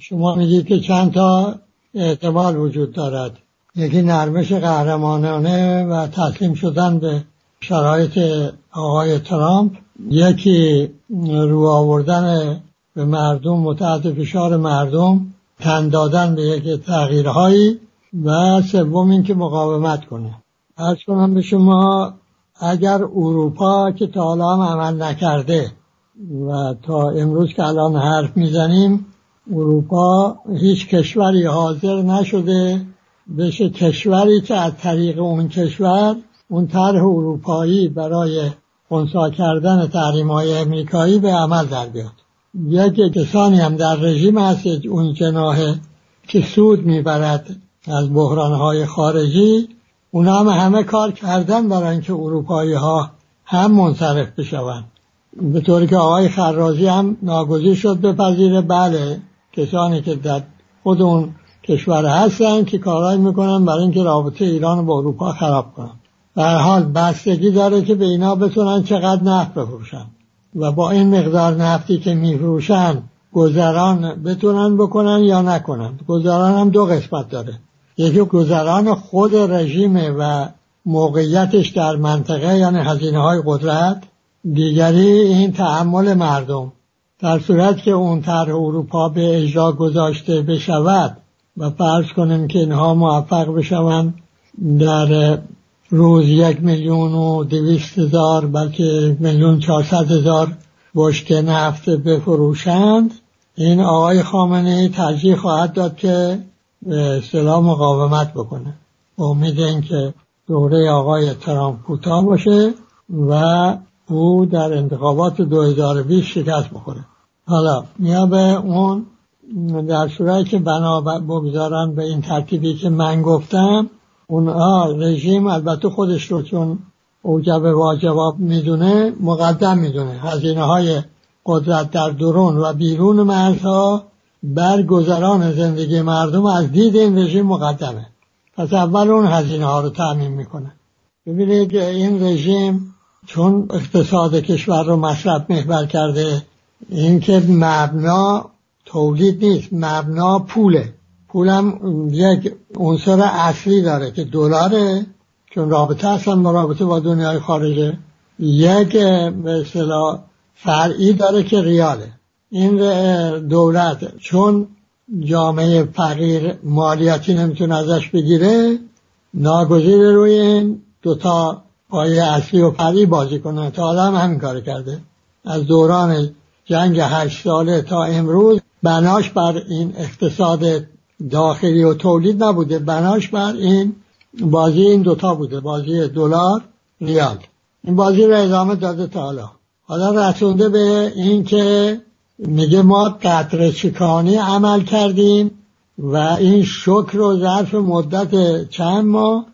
شما میگید که چند تا احتمال وجود دارد. یکی نرمش قهرمانانه و تسلیم شدن به شرایط آقای ترامپ. یکی رو آوردن به مردم و تحت فشار مردم. تن دادن به یک تغییرهایی. و سوم اینکه مقاومت کنه. ارز کنم به شما اگر اروپا که تا حالا عمل نکرده و تا امروز که الان حرف می‌زنیم اروپا هیچ کشوری حاضر نشده بشه کشوری که از طریق اون کشور اون طرح اروپایی برای خونسا کردن تحریم های امریکایی به عمل در بیاد. یک کسانی هم در رژیم هست اون جناه که سود می‌برد از بحران های خارجی. اونا هم همه کار کردن برای اینکه اروپایی ها هم منصرف بشوند. به طوری که آقای خرازی هم ناگزیر شد بپذیره. بله. کسانی که در خود اون کشور هستن که کارایی می‌کنن برای اینکه رابطه ایران با اروپا خراب کنن. در حال بستگی داره که به اینا بتونن چقدر نفت بفروشن. و با این مقدار نفتی که میفروشن گذران بتونن بکنن یا نکنن؟ گذران هم دو قسمت داره. یکی گذران خود رژیم و موقعیتش در منطقه یعنی هزینه های قدرت. دیگری این تحمل مردم. در صورت که اون طرح اروپا به اجرا گذاشته بشود و فرض کنیم که اینها موفق بشوند در روز یک میلیون و دویست هزار بلکه میلیون چهارصد هزار بشک نفت بفروشند. این آقای خامنه ای ترجیح خواهد داد که اصطلاح مقاومت بکنه. امید که دوره آقای ترامپ کوتاه باشه و او در انتخابات 2020 شکست بخوره. حالا میا به اون در صورتی که بنا بگذارن به این ترتیبی که من گفتم اونها رژیم البته خودش رو چون اوجب واجباب می‌دونه مقدم می‌دونه. هزینه های قدرت در درون و بیرون مرزها بر گذران زندگی مردم از دید این رژیم مقدمه. پس اول اون هزینه ها رو تعمین می‌کنه. ببینید این رژیم چون اقتصاد کشور رو مصرف محور کرده اینکه مبنا تولید نیست مبنا پوله. پولم یک عنصر اصلی داره که دلاره چون رابطه اصلا رابطه با دنیای خارجه. یک به اصطلاح فرعی داره که ریاله. این دولت چون جامعه فقیر مالیاتی نمی‌تونه ازش بگیره ناگزیر روی این دوتا پای اصلی و فرعی بازی کنه. تا آدم همین کار کرده. از دوران جنگ هشت ساله تا امروز بناش بر این اقتصاد داخلی و تولید نبوده. بناش بر این بازی این دوتا بوده. بازی دلار ریال. این بازی رو ادامه داده تا حالا. حالا رسونده به این که میگه ما قطر چکانی عمل کردیم و این شکر رو ظرف مدت چند ماه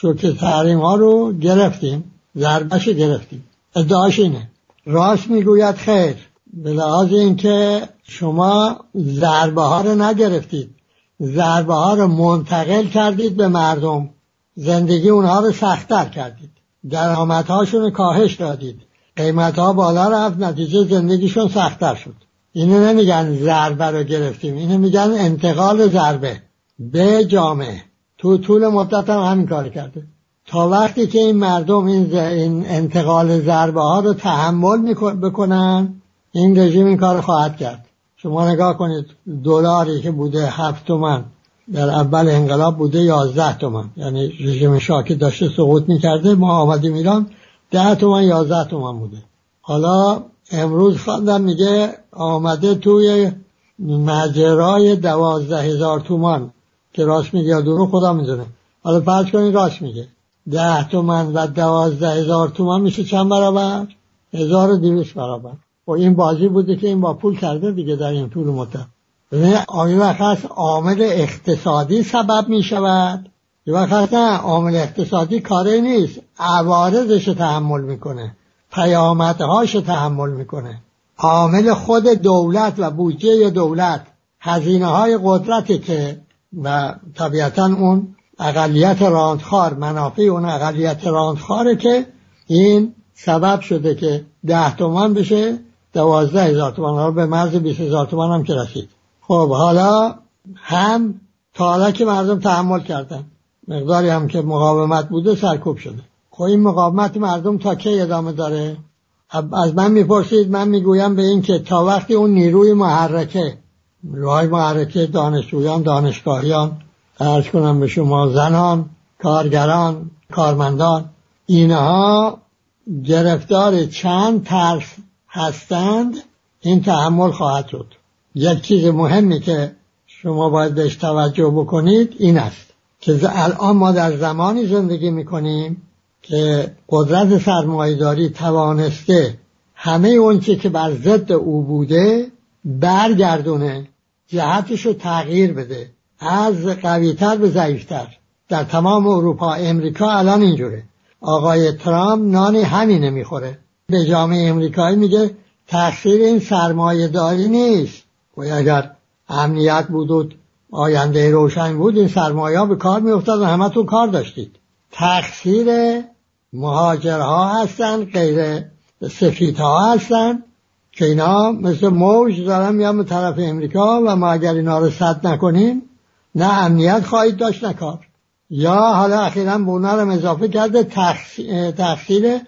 شکر تحریم ها رو گرفتیم ضربش گرفتیم. ادعاش اینه. راست می‌گوید خیر. به لحاظ اینکه شما ضربه ها رو نگرفتید. ضربه ها رو منتقل کردید به مردم. زندگی اونها رو سختتر کردید. درآمدهاشون رو کاهش دادید. قیمت ها بالا رفت نتیجه زندگیشون سختتر شد. اینو نمیگن ضربه رو گرفتیم اینو میگن انتقال ضربه. به جامعه. تو طول مدت هم همین کار کرده. تا وقتی که این مردم این, انتقال ضربه ها رو تحمل بکنن این رژیم این کار خواهد کرد. شما نگاه کنید دلاری که بوده هفت تومن در اول انقلاب بوده یازده تومن. یعنی رژیم شاکی داشته سقوط می‌کرده ما آمدیم ایران ده تومن یازده تومن بوده. حالا امروز خواندم میگه آمده توی مجرای دوازده هزار تومان که راست میگه یا دورو خدا می‌دونه. حالا فرض کنید راست میگه. ده تومن و دوازده هزار تومان میشه چند برابر؟ هزار و برابر. و این بازی بوده که این با پول کرده دیگه در این طول مدت. ببینید آیا وقت هست عامل اقتصادی سبب می شود یه وقت هست نه عامل اقتصادی کاره نیست. عوارضش تحمل می‌کنه. پیامدهاش تحمل می‌کنه. عامل خود دولت و بودجه دولت هزینه های قدرتی که و طبیعتا اون اقلیت راندخار منافع اون اقلیت راندخاره که این سبب شده که ده تومن بشه دوازده هزار تومن به مرز بیست هزار تومن هم که رسید. خب حالا هم تا حالا که مردم تحمل کردن. مقداری هم که مقاومت بوده سرکوب شده. خب این مقاومت مردم تا کی ادامه داره؟ از من می‌پرسید من می‌گویم به این که تا وقتی اون نیروی محرکه نیروهای محرکه دانشجویان دانشگاهیان ارز کنم به شما زنان کارگران کارمندان اینها گرفتار چند ترس هستند؟ این تحمل خواهد شد. یک چیز مهمی که شما باید بهش توجه بکنید این است که الان ما در زمانی زندگی می‌کنیم که قدرت سرمایهداری توانسته همه اون که بر ضد او بوده برگردونه جهتش رو تغییر بده. از قویتر به ضعیفتر. در تمام اروپا امریکا الان اینجوره. آقای ترامپ نانی همینه می‌خوره. به جامعه امریکایی میگه تقصیر این سرمایه داری نیست. و اگر امنیت بود و آینده روشن بود این سرمایه ها به کار میافتاد و همه تو کار داشتید. تقصیر مهاجرها هستن غیر سفیدها هستن. که اینا مثل موج دارن میان به طرف امریکا و ما اگر اینا رو صد نکنیم نه امنیت خواهید داشت نه کار. یا حالا اخیرا به اونا اضافه کرده تقصیر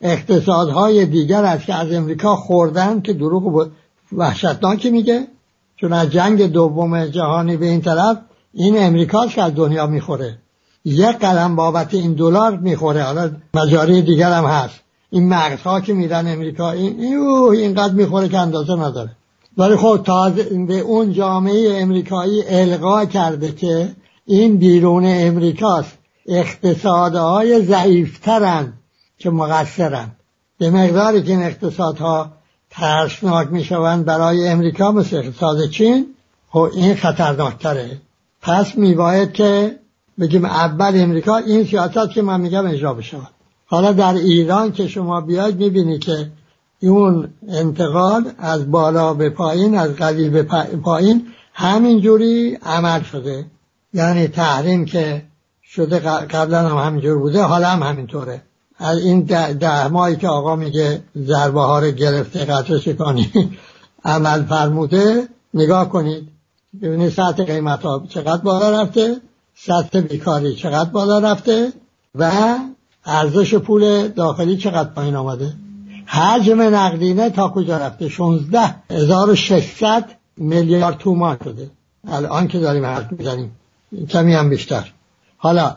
اقتصادهای دیگر است که از امریکا خوردن که دروغ وحشتناکی میگه. چون از جنگ دوم جهانی به این طرف این امریکاست که از دنیا می‌خوره. یک قلم بابت این دلار می‌خوره. حالا مجاری دیگر هم هست. این مغزها که میرن امریکا این اینقدر می‌خوره که اندازه نداره. ولی خب تازه به اون جامعه امریکایی القا کرده که این بیرون امریکاست. اقتصادهای ضعیفترن که مقصرن. به مقداری که این اقتصادها ترسناک می‌شوند برای امریکا مثل اقتصاد چین خب این خطرناکتره. پس میباید که بگیم اول امریکا این سیاست که من میگم اجرا بشود حالا در ایران که شما بیاید می‌بینی که اون انتقال از بالا به پایین از قوی به پایین همینجوری عمل شده. یعنی تحریم که شده قبلا هم همینجور بوده حالا هم همینطوره. از این ده, ماهی که آقا میگه ضربه ها رو گرفته قطع شکانی عمل فرموده نگاه کنید. ببینید سطح قیمت ها چقدر بالا رفته سطح بیکاری چقدر بالا رفته و ارزش پول داخلی چقدر پایین آمده؟ حجم نقدینه تا کجا رفته؟ 16600 میلیارد تومان شده. الان که داریم حرف می‌زنیم. کمی هم بیشتر. حالا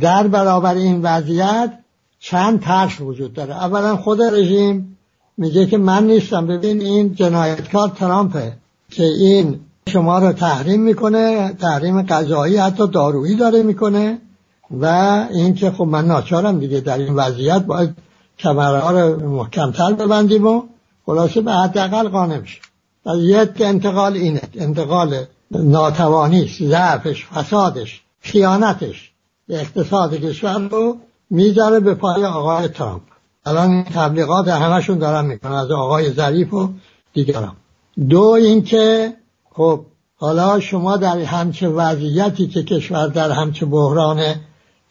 در برابر این وضعیت چند ترس وجود داره؟ اولا خود رژیم میگه که من نیستم. ببین این جنایتکار ترامپه که این شما رو تحریم می‌کنه تحریم غذایی حتی دارویی داره می‌کنه. و اینکه خب من ناچارم دیگه در این وضعیت باید کمرها رو محکمتر ببندیم و خلاصه به حداقل قانع میشه یک انتقال اینه انتقال ناتوانی ضعفش فسادش خیانتش به اقتصاد کشور رو می‌ذاره به پای آقای ترامپ. الان تبلیغات همشون دارن می‌کنن از آقای ظریف و دیگران. دو اینکه خب حالا شما در همچه وضعیتی که کشور در همچه بحران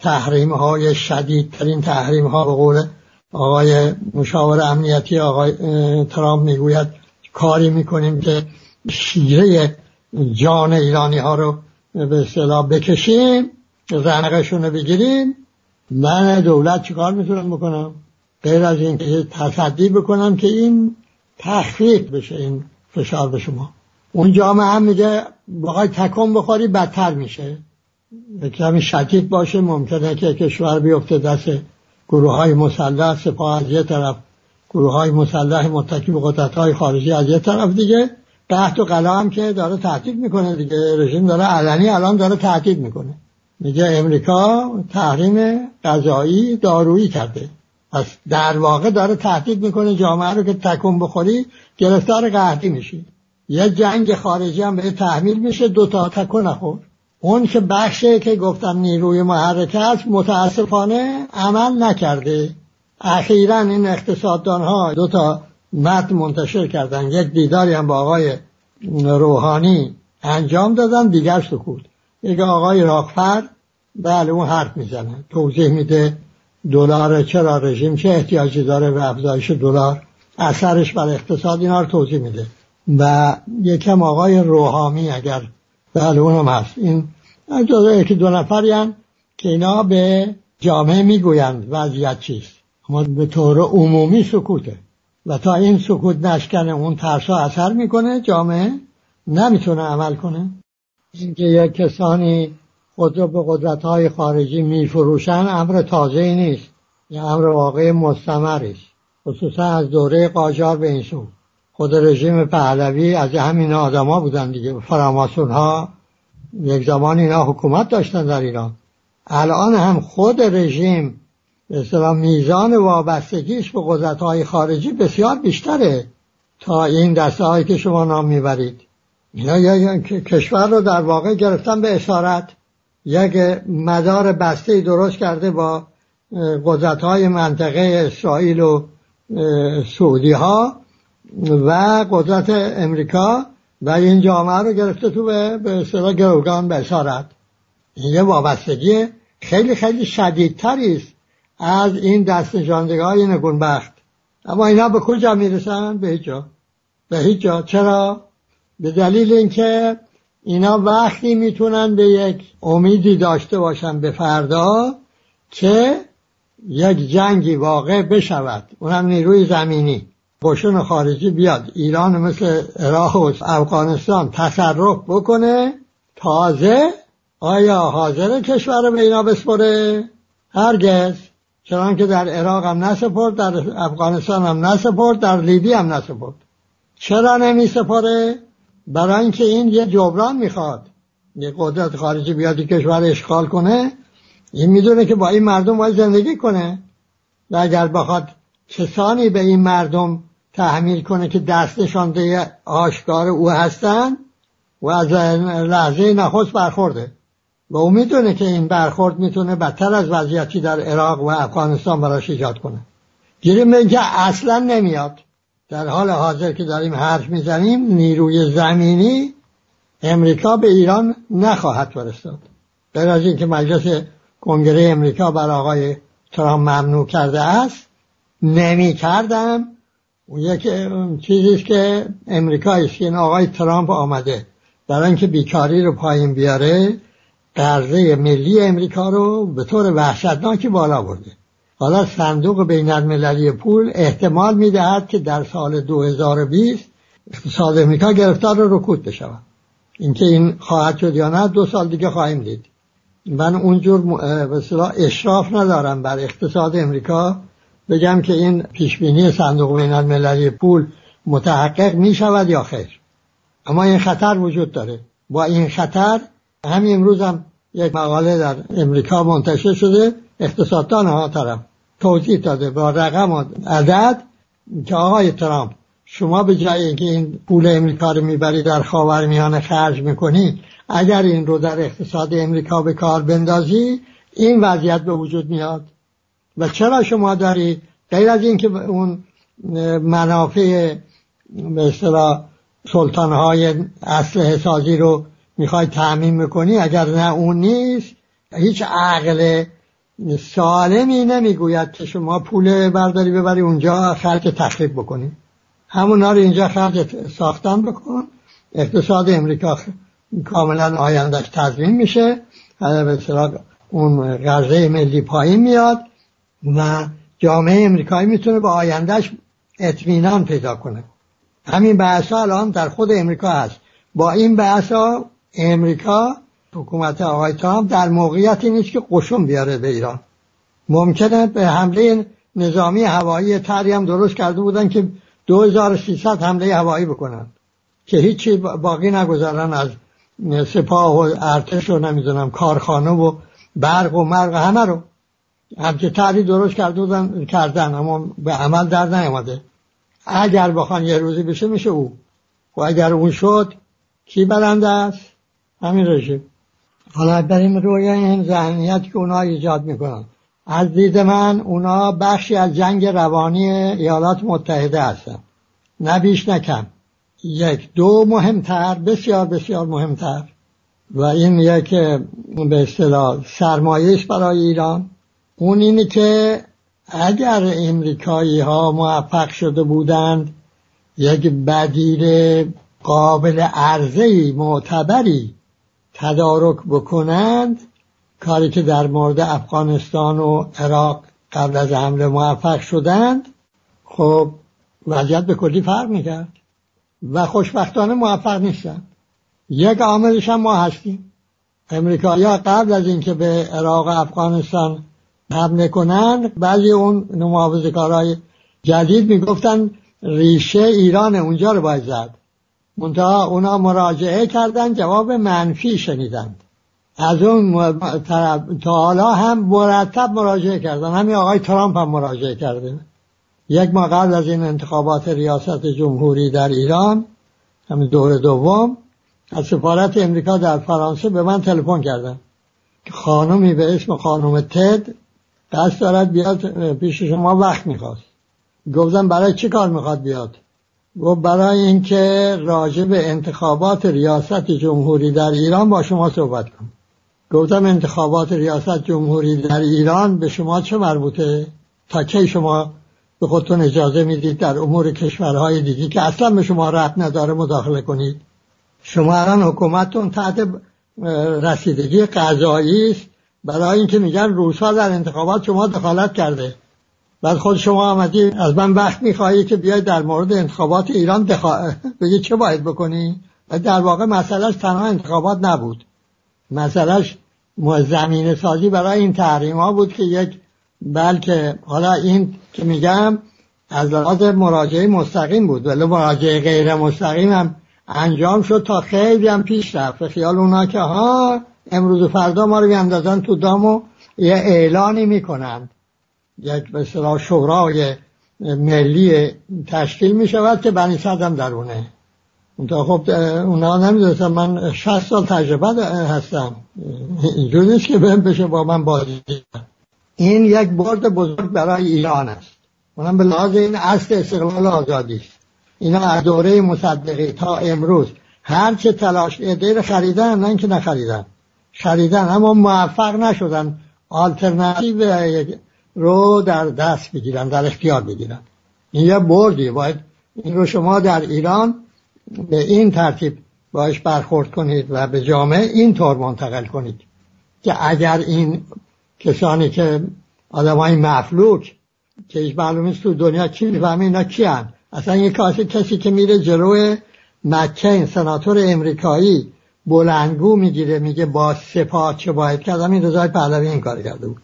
تحریم های شدیدترین تحریم ها به قول آقای مشاور امنیتی آقای ترامپ می‌گوید کاری می‌کنیم که شیره جان ایرانی ها رو به اصطلاح بکشیم رنقشون رو بگیریم. من دولت چیکار می‌تونم بکنم؟ غیر از اینکه تصدی بکنم که این تخفیف بشه این فشار به شما. اون جامعه هم میگه بخوای تکون بخوری بدتر میشه. کمی شدید باشه ممکنه که کشور بیفته. دست گروه های مسلح سپاه از یه طرف گروه های مسلح متکی به قدرت های خارجی از یه طرف دیگه. قهد و قلا هم که داره تهدید می‌کنه دیگه. رژیم داره علنی الان داره تهدید می‌کنه. میگه امریکا تحریم غذایی دارویی کرده. پس در واقع داره تهدید می‌کنه جامعه رو که تکون بخوری گرفتار قهدی میشی. یه جنگ خارجی هم به تحمیل میشه دوتا تکون نخور. اون که بخشه که گفتم نیروی محرکه است متاسفانه عمل نکرده. اخیرا این اقتصاددان ها دو تا متن منتشر کردن. یک دیداری هم با آقای روحانی انجام دادن دیگر سکوت. یک آقای راکفر بله اون حرف می‌زنه. توضیح میده دلار چرا رژیم چه احتیاجی داره به افزایش دلار؟ اثرش بر اقتصاد اینا رو توضیح میده. و یکم آقای روحامی اگر بله اونم هست. این جزو یکی دو نفری که اینا به جامعه می‌گویند وضعیت چیست. اما به طور عمومی سکوته. و تا این سکوت نشکنه اون ترسا اثر می‌کنه جامعه نمی‌تونه عمل کنه. اینکه یک کسانی خود را به قدرت های خارجی میفروشن امر تازه نیست. یه امر واقعی مستمری است. خصوصا از دوره قاجار به این سو. خود رژیم پهلوی از همین آدما بودن دیگه. فراماسون ها یک زمان اینا حکومت داشتن در ایران. الان هم خود رژیم به میزان وابستگیش به قدرت های خارجی بسیار بیشتره تا این دسته هایی که شما نام می‌برید. اینا یک کشور رو در واقع گرفتن به اشارت یک مدار بسته درست کرده با قدرت های منطقه اسرائیل و سعودی ها و قدرت امریکا و این جامعه رو گرفته تو به اصطلاح گروگان به اشارت یه وابستگی خیلی خیلی شدیدتری است از این دست های نگونبخت. اما اینا به کجا می‌رسن؟ به هیچ جا. به هیچ جا. چرا؟ به دلیل اینکه اینا وقتی می‌تونن به یک امیدی داشته باشن به فردا که یک جنگی واقع بشود. اونم نیروی زمینی. قشون خارجی بیاد. ایران مثل عراق و افغانستان تصرف بکنه. تازه آیا حاضر کشور به اینا بسپره؟ هرگز. چنان که در عراق هم نسپرد در افغانستان هم نسپرد در لیبی هم نسپرد. چرا نمی سپاره؟ برای اینکه این یه جبران می‌خواد. یه قدرت خارجی بیاد کشور اشغال کنه. این می‌دونه که با این مردم باید زندگی کنه. و اگر بخواد کسانی به این مردم تحمیل کنه که دستشان ده آشکار او هستن و از لحظه نخست برخورده. و او می‌دونه که این برخورد می‌تونه بدتر از وضعیتی در عراق و افغانستان براش ایجاد کنه. گیریم به اینکه اصلا نمیاد. در حال حاضر که داریم حرف می‌زنیم نیروی زمینی امریکا به ایران نخواهد فرستاد. غیر از اینکه مجلس کنگره امریکا بر آقای ترامپ ممنوع کرده است نمی کردم اون یک چیزی که امریکا است که این آقای ترامپ آمده. برای اینکه بیکاری رو پایین بیاره قرضه ملی امریکا رو به طور وحشتناکی بالا برده. حالا صندوق بین المللی پول احتمال می‌دهد که در سال 2020 اقتصاد امریکا گرفتار رکود بشود. اینکه این خواهد شد یا نه دو سال دیگه خواهیم دید. من اونجور اشراف ندارم بر اقتصاد امریکا. بگم که این پیشبینی صندوق بین المللی پول متحقق می شود یا خیر. اما این خطر وجود داره. با این خطر همین امروز هم یک مقاله در امریکا منتشر شده. اقتصاددان ها طرف توضیح داده با رقم و عدد که آقای ترامپ شما به جای اینکه این پول امریکا رو می‌بری در خاورمیانه خرج می‌کنی اگر این رو در اقتصاد امریکا به کار بندازی این وضعیت به وجود میاد. و چرا شما داری؟ غیر از اینکه اون منافع به اصطلاح سلطان های اصل سازی رو می‌خوای تعمین می‌کنی اگر نه اون نیست هیچ عقل سالمی نمی‌گوید که شما پول برداری ببری اونجا خرج تخریب بکنی. همونا رو اینجا خرج ساختن بکن. اقتصاد امریکا کاملا آیندهش تضمین میشه. به اون قرضه ملی پایین میاد. و جامعه امریکایی می‌تونه به آیندهش اطمینان پیدا کنه. همین بحث الان در خود امریکا هست. با این بحث امریکا حکومت آقای ترامپ در موقعیتی نیست که قشون بیاره به ایران. ممکنه به حمله نظامی هوایی تری هم درست کرده بودن که 2300 حمله هوایی بکنن. که هیچی باقی نگذارن از سپاه و ارتش و نمی‌دونم کارخانه و برق و مرق همه رو. همچه تری درست کرده بودن کردن اما به عمل در نیامده. اگر بخوان یه روزی بشه میشه او. و اگر اون شد کی برنده است؟ همین رژیم. حالا بریم روی این ذهنیت که اونا ایجاد می‌کنن. از دید من اونا بخشی از جنگ روانی ایالات متحده هستن. نه بیش نکم یک دو مهمتر بسیار بسیار مهمتر. و این یک به اصطلاح سرمایش برای ایران. اون اینه که اگر امریکایی ها موفق شده بودند یک بدیل قابل عرضه معتبری تدارک بکنند کاری که در مورد افغانستان و عراق قبل از حمله موفق شدند خب وضعیت به کلی فرق می‌کرد و خوشبختانه موفق نیستن. یک عاملش هم ما هستیم. امریکایی قبل از اینکه به عراق و افغانستان حمله کنند بعضی اون نماوز کارهای جدید می‌گفتن ریشه ایران اونجا رو باید زد. منتها اونا مراجعه کردن جواب منفی شنیدند. از اون تا حالا هم مرتب مراجعه کردن. همین آقای ترامپ هم مراجعه کرده. یک ماه قبل از این انتخابات ریاست جمهوری در ایران همین دور دوم از سفارت امریکا در فرانسه به من تلفن کردن. خانمی به اسم خانم تد قصد دارد بیاد پیش شما وقت می‌خواست. گفتم برای چی کار می‌خواد بیاد؟ گفت برای اینکه راجع به انتخابات ریاست جمهوری در ایران با شما صحبت کنم. گفتم انتخابات ریاست جمهوری در ایران به شما چه مربوطه؟ تا کی شما به خودتون اجازه می‌دید در امور کشورهای دیگه که اصلا به شما رب نداره مداخله کنید؟ شما الان حکومتتون تحت رسیدگی قضایی است. برای اینکه میگن روسا در انتخابات شما دخالت کرده. بعد خود شما آمدی از من وقت می‌خواهی که بیای در مورد انتخابات ایران دخوا... بگی چه باید بکنی؟ و در واقع مسئلهش تنها انتخابات نبود. مسئلهش زمین سازی برای این تحریم ها بود که یک بلکه حالا این که میگم از لحاظ مراجعه مستقیم بود. ولی مراجعه غیر مستقیم هم انجام شد تا خیلی هم پیش رفت. خیال اونا که ها امروز و فردا ما رو بیاندازن تو دام و یه اعلانی می‌کنند یک به شورای ملی تشکیل می شود که بنی صدم درونه. تا خب اونا نمی‌دونستم من 60 سال تجربه هستم. اینجور نیست که بهم بشه با من بازی این یک برد بزرگ برای ایران است. اونم به لحاظ این اصل استقلال آزادی است. اینا از دوره مصدقی تا امروز هر چه تلاش ادهی خریدن نه اینکه نخریدن. خریدن اما موفق نشدن. آلترناتیو رو در دست بگیرن در اختیار بگیرن. این یه بردی باید این رو شما در ایران به این ترتیب باش برخورد کنید و به جامعه این طور منتقل کنید که اگر این کسانی که آدم های مفلوک که هیچ معلوم تو دنیا کی می‌فهمه اینا کی؟ اصلا یه کسی کسی که میره جلو مکین سناتور امریکایی بلندگو می‌گیره میگه با سپاه چه باید کرد؟ این رضای پهلوی این کار کرده بود.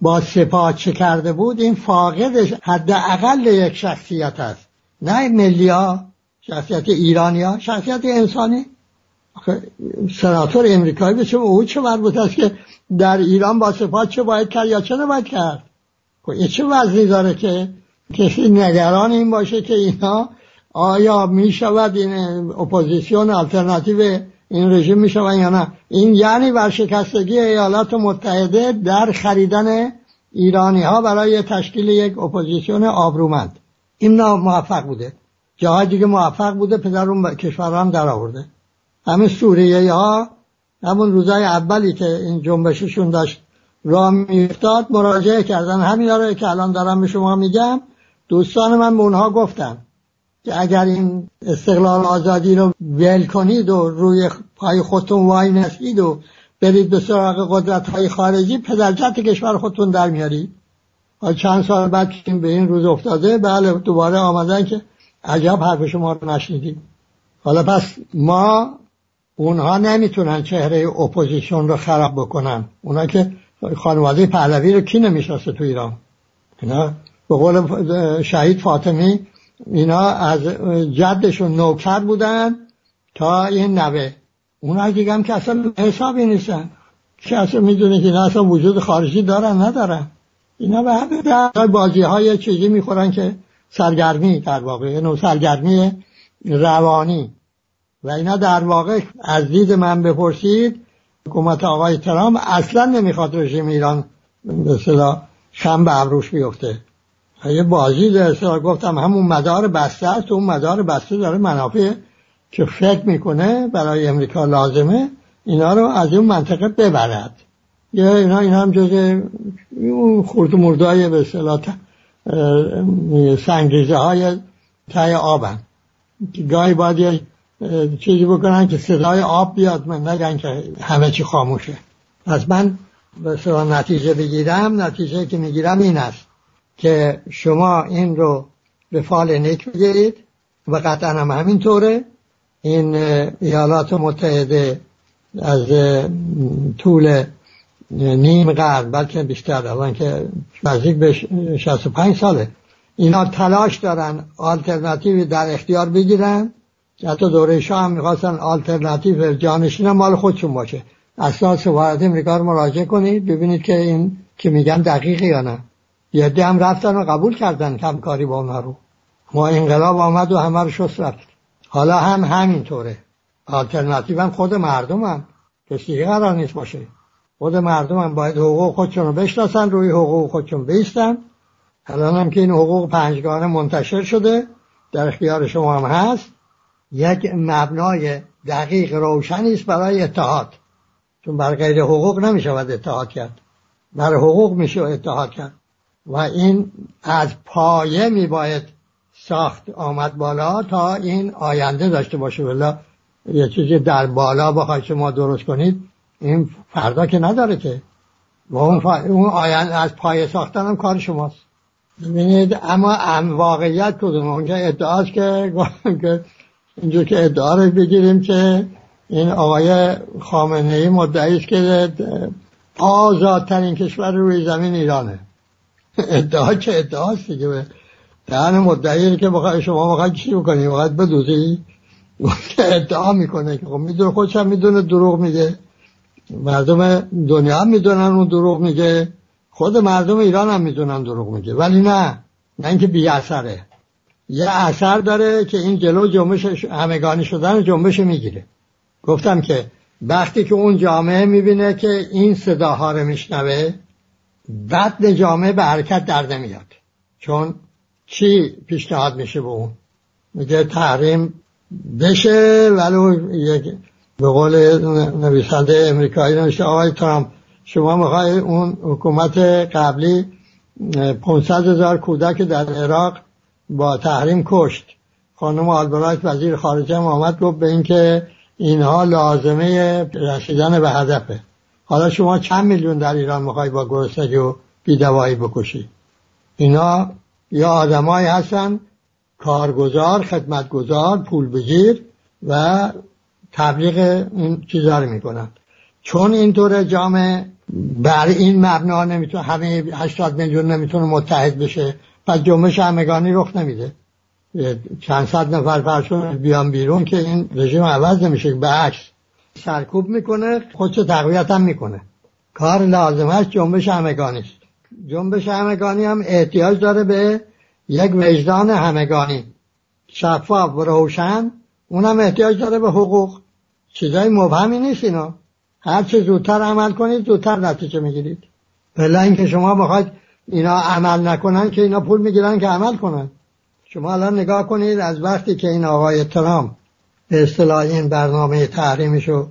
با سپاه چه کرده بود؟ این فاقدش حداقل یک شخصیت است. نه ملی یا شخصیت ایرانی ها شخصیت انسانی. سناتور امریکایی به چه او چه مربوط است که در ایران با سپاه چه باید کرد یا چه نباید کرد؟ خب یه چه وزنی داره که کسی نگران این باشه که اینا آیا می شود این اپوزیسیون آلترناتیو این رژیم می شود یا نه. این یعنی ورشکستگی ایالات متحده در خریدن ایرانی ها برای تشکیل یک اپوزیسیون آبرومند. این موفق بوده. جاهای دیگه موفق بوده پدر اون کشوران در آورده همه سوریه ها همون روزای اولی که این جنبششون داشت را میفتاد مراجعه کردن. همین رو که الان دارم به شما میگم دوستان من به اونها گفتم که اگر این استقلال آزادی رو ول کنید و روی پای خودتون وای نسید و برید به سراغ قدرت های خارجی پدرجت کشور خودتون در میارید. چند سال بعد که به این روز افتاده بله دوباره آمدن که عجب حرف شما رو نشنیدیم. حالا پس ما اونها نمی‌تونن چهره اپوزیسیون رو خراب بکنن. اونا که خانواده پهلوی رو کی نمی‌شناسه تو ایران؟ اینا؟ به قول شهید فاطمی اینا از جدشون نوکر بودن تا این نوه. اونا دیگه هم که اصلا حسابی نیستن. که اصلا می‌دونه که اینا اصلا وجود خارجی دارن ندارن. اینا به همه بازی های چیزی می‌خورن که سرگرمی در واقع نوع سرگرمی روانی. و اینا در واقع از دید من بپرسید حکومت آقای ترام اصلا نمی‌خواد رژیم ایران به صدا خم به ابروش بیفته. یه بازی در گفتم همون مدار بسته است. اون مدار بسته داره منافع که فکر می‌کنه برای امریکا لازمه اینا رو از اون منطقه ببرد. یا اینا اینا هم جز اون خورد مردای به اصطلاح سنگریزه های تای آبن. که گاهی باید چیزی بکنن که صدای آب بیاد من نگن که همه چی خاموشه. از من به نتیجه بگیرم. نتیجه که می‌گیرم این است. که شما این رو به فال نیک بگیرید و قطعا هم همینطوره. این ایالات متحده از طول نیم قرن بلکه بیشتر الان که نزدیک به 65 ساله. اینا تلاش دارن آلترناتیوی در اختیار بگیرن. حتی دوره شاه هم می‌خواستن آلترناتیو جانشین مال خودشون باشه. اساس سفارت امریکا رو مراجعه کنید ببینید که این که میگن دقیقه یا نه. یه هم رفتن و قبول کردن کمکاری با اونها رو. ما انقلاب آمد و همه رو شست رفت. حالا هم همینطوره. آلترناتیو هم خود مردم هم. کسی قرار نیست باشه. خود مردم هم باید حقوق خودشون رو بشناسن روی حقوق خودشون بیستن. الان هم که این حقوق پنجگانه منتشر شده در اختیار شما هم هست. یک مبنای دقیق روشنی است برای اتحاد. چون بر غیر حقوق نمی‌شود اتحاد کرد. بر حقوق میشه اتحاد کرد. و این از پایه می باید ساخت آمد بالا تا این آینده داشته باشه. ولی یه چیزی در بالا بخواید شما درست کنید این فردا که نداره که. و اون, اون آینده از پایه ساختن هم کار شماست. ببینید اما ام واقعیت کدوم؟ اونجا ادعاست که اینجور که ادعا رو بگیریم که این آقای خامنه ای مدعی است که آزادترین کشور روی زمین ایرانه. ادعا که ادعاست دیگه دهن مدعی که بخواه شما بخواه چی بکنی؟ بخواه بدوزی؟ ادعا می‌کنه که خب می‌دونه خودش هم می‌دونه دروغ میگه. مردم دنیا هم می‌دونن اون دروغ میگه. خود مردم ایران هم می‌دونن دروغ میگه. ولی نه نه اینکه بی اثره. یه اثر داره که این جلو جنبش همگانی شدن جنبش می‌گیره. گفتم که وقتی که اون جامعه می‌بینه که این صداها رو میشنوه بدن جامعه به حرکت در نمیاد. چون چی پیشنهاد میشه به اون؟ میگه تحریم بشه ولو یک به قول نویسنده امریکایی نوشته آقای ترامپ شما می‌خوای اون حکومت قبلی 500 هزار کودک در عراق با تحریم کشت. خانم آلبرایت وزیر خارجه هم آمد گفت به اینکه اینها لازمه رسیدن به هدفه. حالا شما چند میلیون در ایران می‌خوای با گرسنگی و بیدوایی بکشی؟ اینا یا آدمایی هستن کارگزار خدمتگزار پول بگیر و تبلیغ این چیزا رو می‌کنن. چون اینطور جامعه بر این مبنا نمی‌تونه همه 80 میلیون نمی‌تونه متحد بشه پس جنبش همگانی رخ نمیده. چند صد نفر فرشون بیان بیرون که این رژیم عوض نمیشه به عکس. سرکوب می‌کنه خودشو تقویت هم می‌کنه. کار لازمش جنبش همگانی است. جنبش همگانی هم احتیاج داره به یک وجدان همگانی. شفاف و روشن اونم احتیاج داره به حقوق. چیزای مبهمی نیست اینا. هر چه زودتر عمل کنید زودتر نتیجه می‌گیرید. بلا اینکه شما بخواید اینا عمل نکنن که اینا پول می‌گیرن که عمل کنن. شما الان نگاه کنید از وقتی که این آقای ترامپ به اصطلاح این برنامه تحریمشو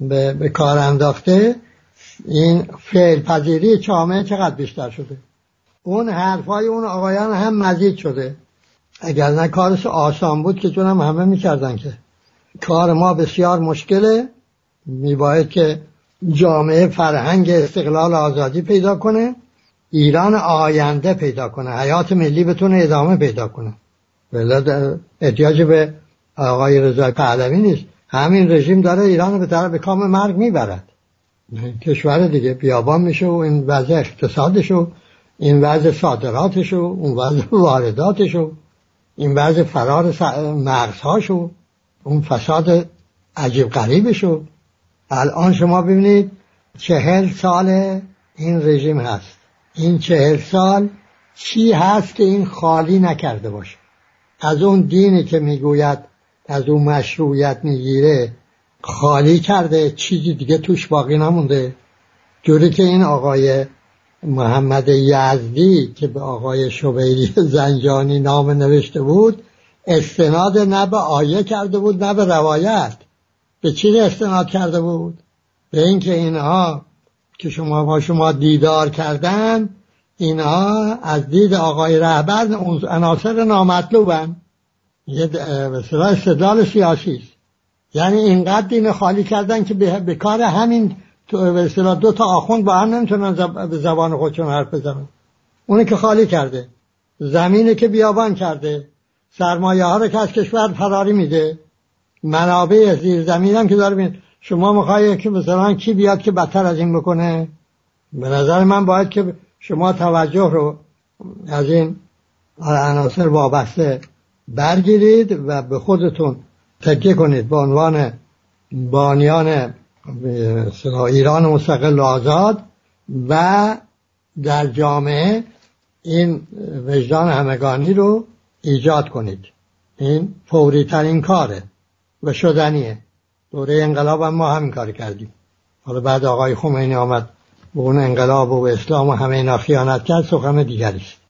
به, به کار انداخته این فعل پذیری جامعه چقدر بیشتر شده؟ اون حرفای اون آقایان هم مزید شده. اگر نه کارش آسان بود که چون هم همه می‌کردن که. کار ما بسیار مشکله. میباید که جامعه فرهنگ استقلال آزادی پیدا کنه ایران آینده پیدا کنه حیات ملی بتونه ادامه پیدا کنه. ولی احتیاج به آقای رضای پهلوی نیست. همین رژیم داره ایران به طرف کام مرگ می‌برد. کشور دیگه بیابان میشه و این وضع اقتصادش و این وضع صادراتش و اون وضع وارداتش و این وضع فرار مغزهاش و اون فساد عجیب غریبش و الان شما ببینید چهل سال این رژیم هست. این چهل سال چی هست که این خالی نکرده باشه؟ از اون دینی که می‌گوید از اون مشروعیت می‌گیره خالی کرده چیزی دیگه توش باقی نمونده. جوری که این آقای محمد یزدی که به آقای شبیری زنجانی نام نوشته بود استناد نه به آیه کرده بود نه به روایت. به چی استناد کرده بود؟ به اینکه اینها که شما با شما دیدار کردن اینها از دید آقای رهبر عناصر نامطلوبن. یه استدلال سیاسی یعنی اینقدر دین خالی کردن که به کار همین به دو تا آخوند با هم نمی‌تونن به زبان خودشون حرف بزنن. اونه که خالی کرده. زمینه که بیابان کرده. سرمایه ها رو که از کشور فراری میده. منابع زیر زمین هم که داره شما میخوایی که مثلا کی بیاد که بدتر از این بکنه؟ به نظر من باید که شما توجه رو از این عناصر وابسته برگیرید و به خودتون تکیه کنید به عنوان بانیان ایران مستقل و آزاد و در جامعه این وجدان همگانی رو ایجاد کنید. این فوری ترین کاره و شدنیه. دوره انقلاب هم ما همین کار کردیم. حالا بعد آقای خمینی آمد به اون انقلاب و به اسلام و همه اینا خیانت کرد سخن دیگریست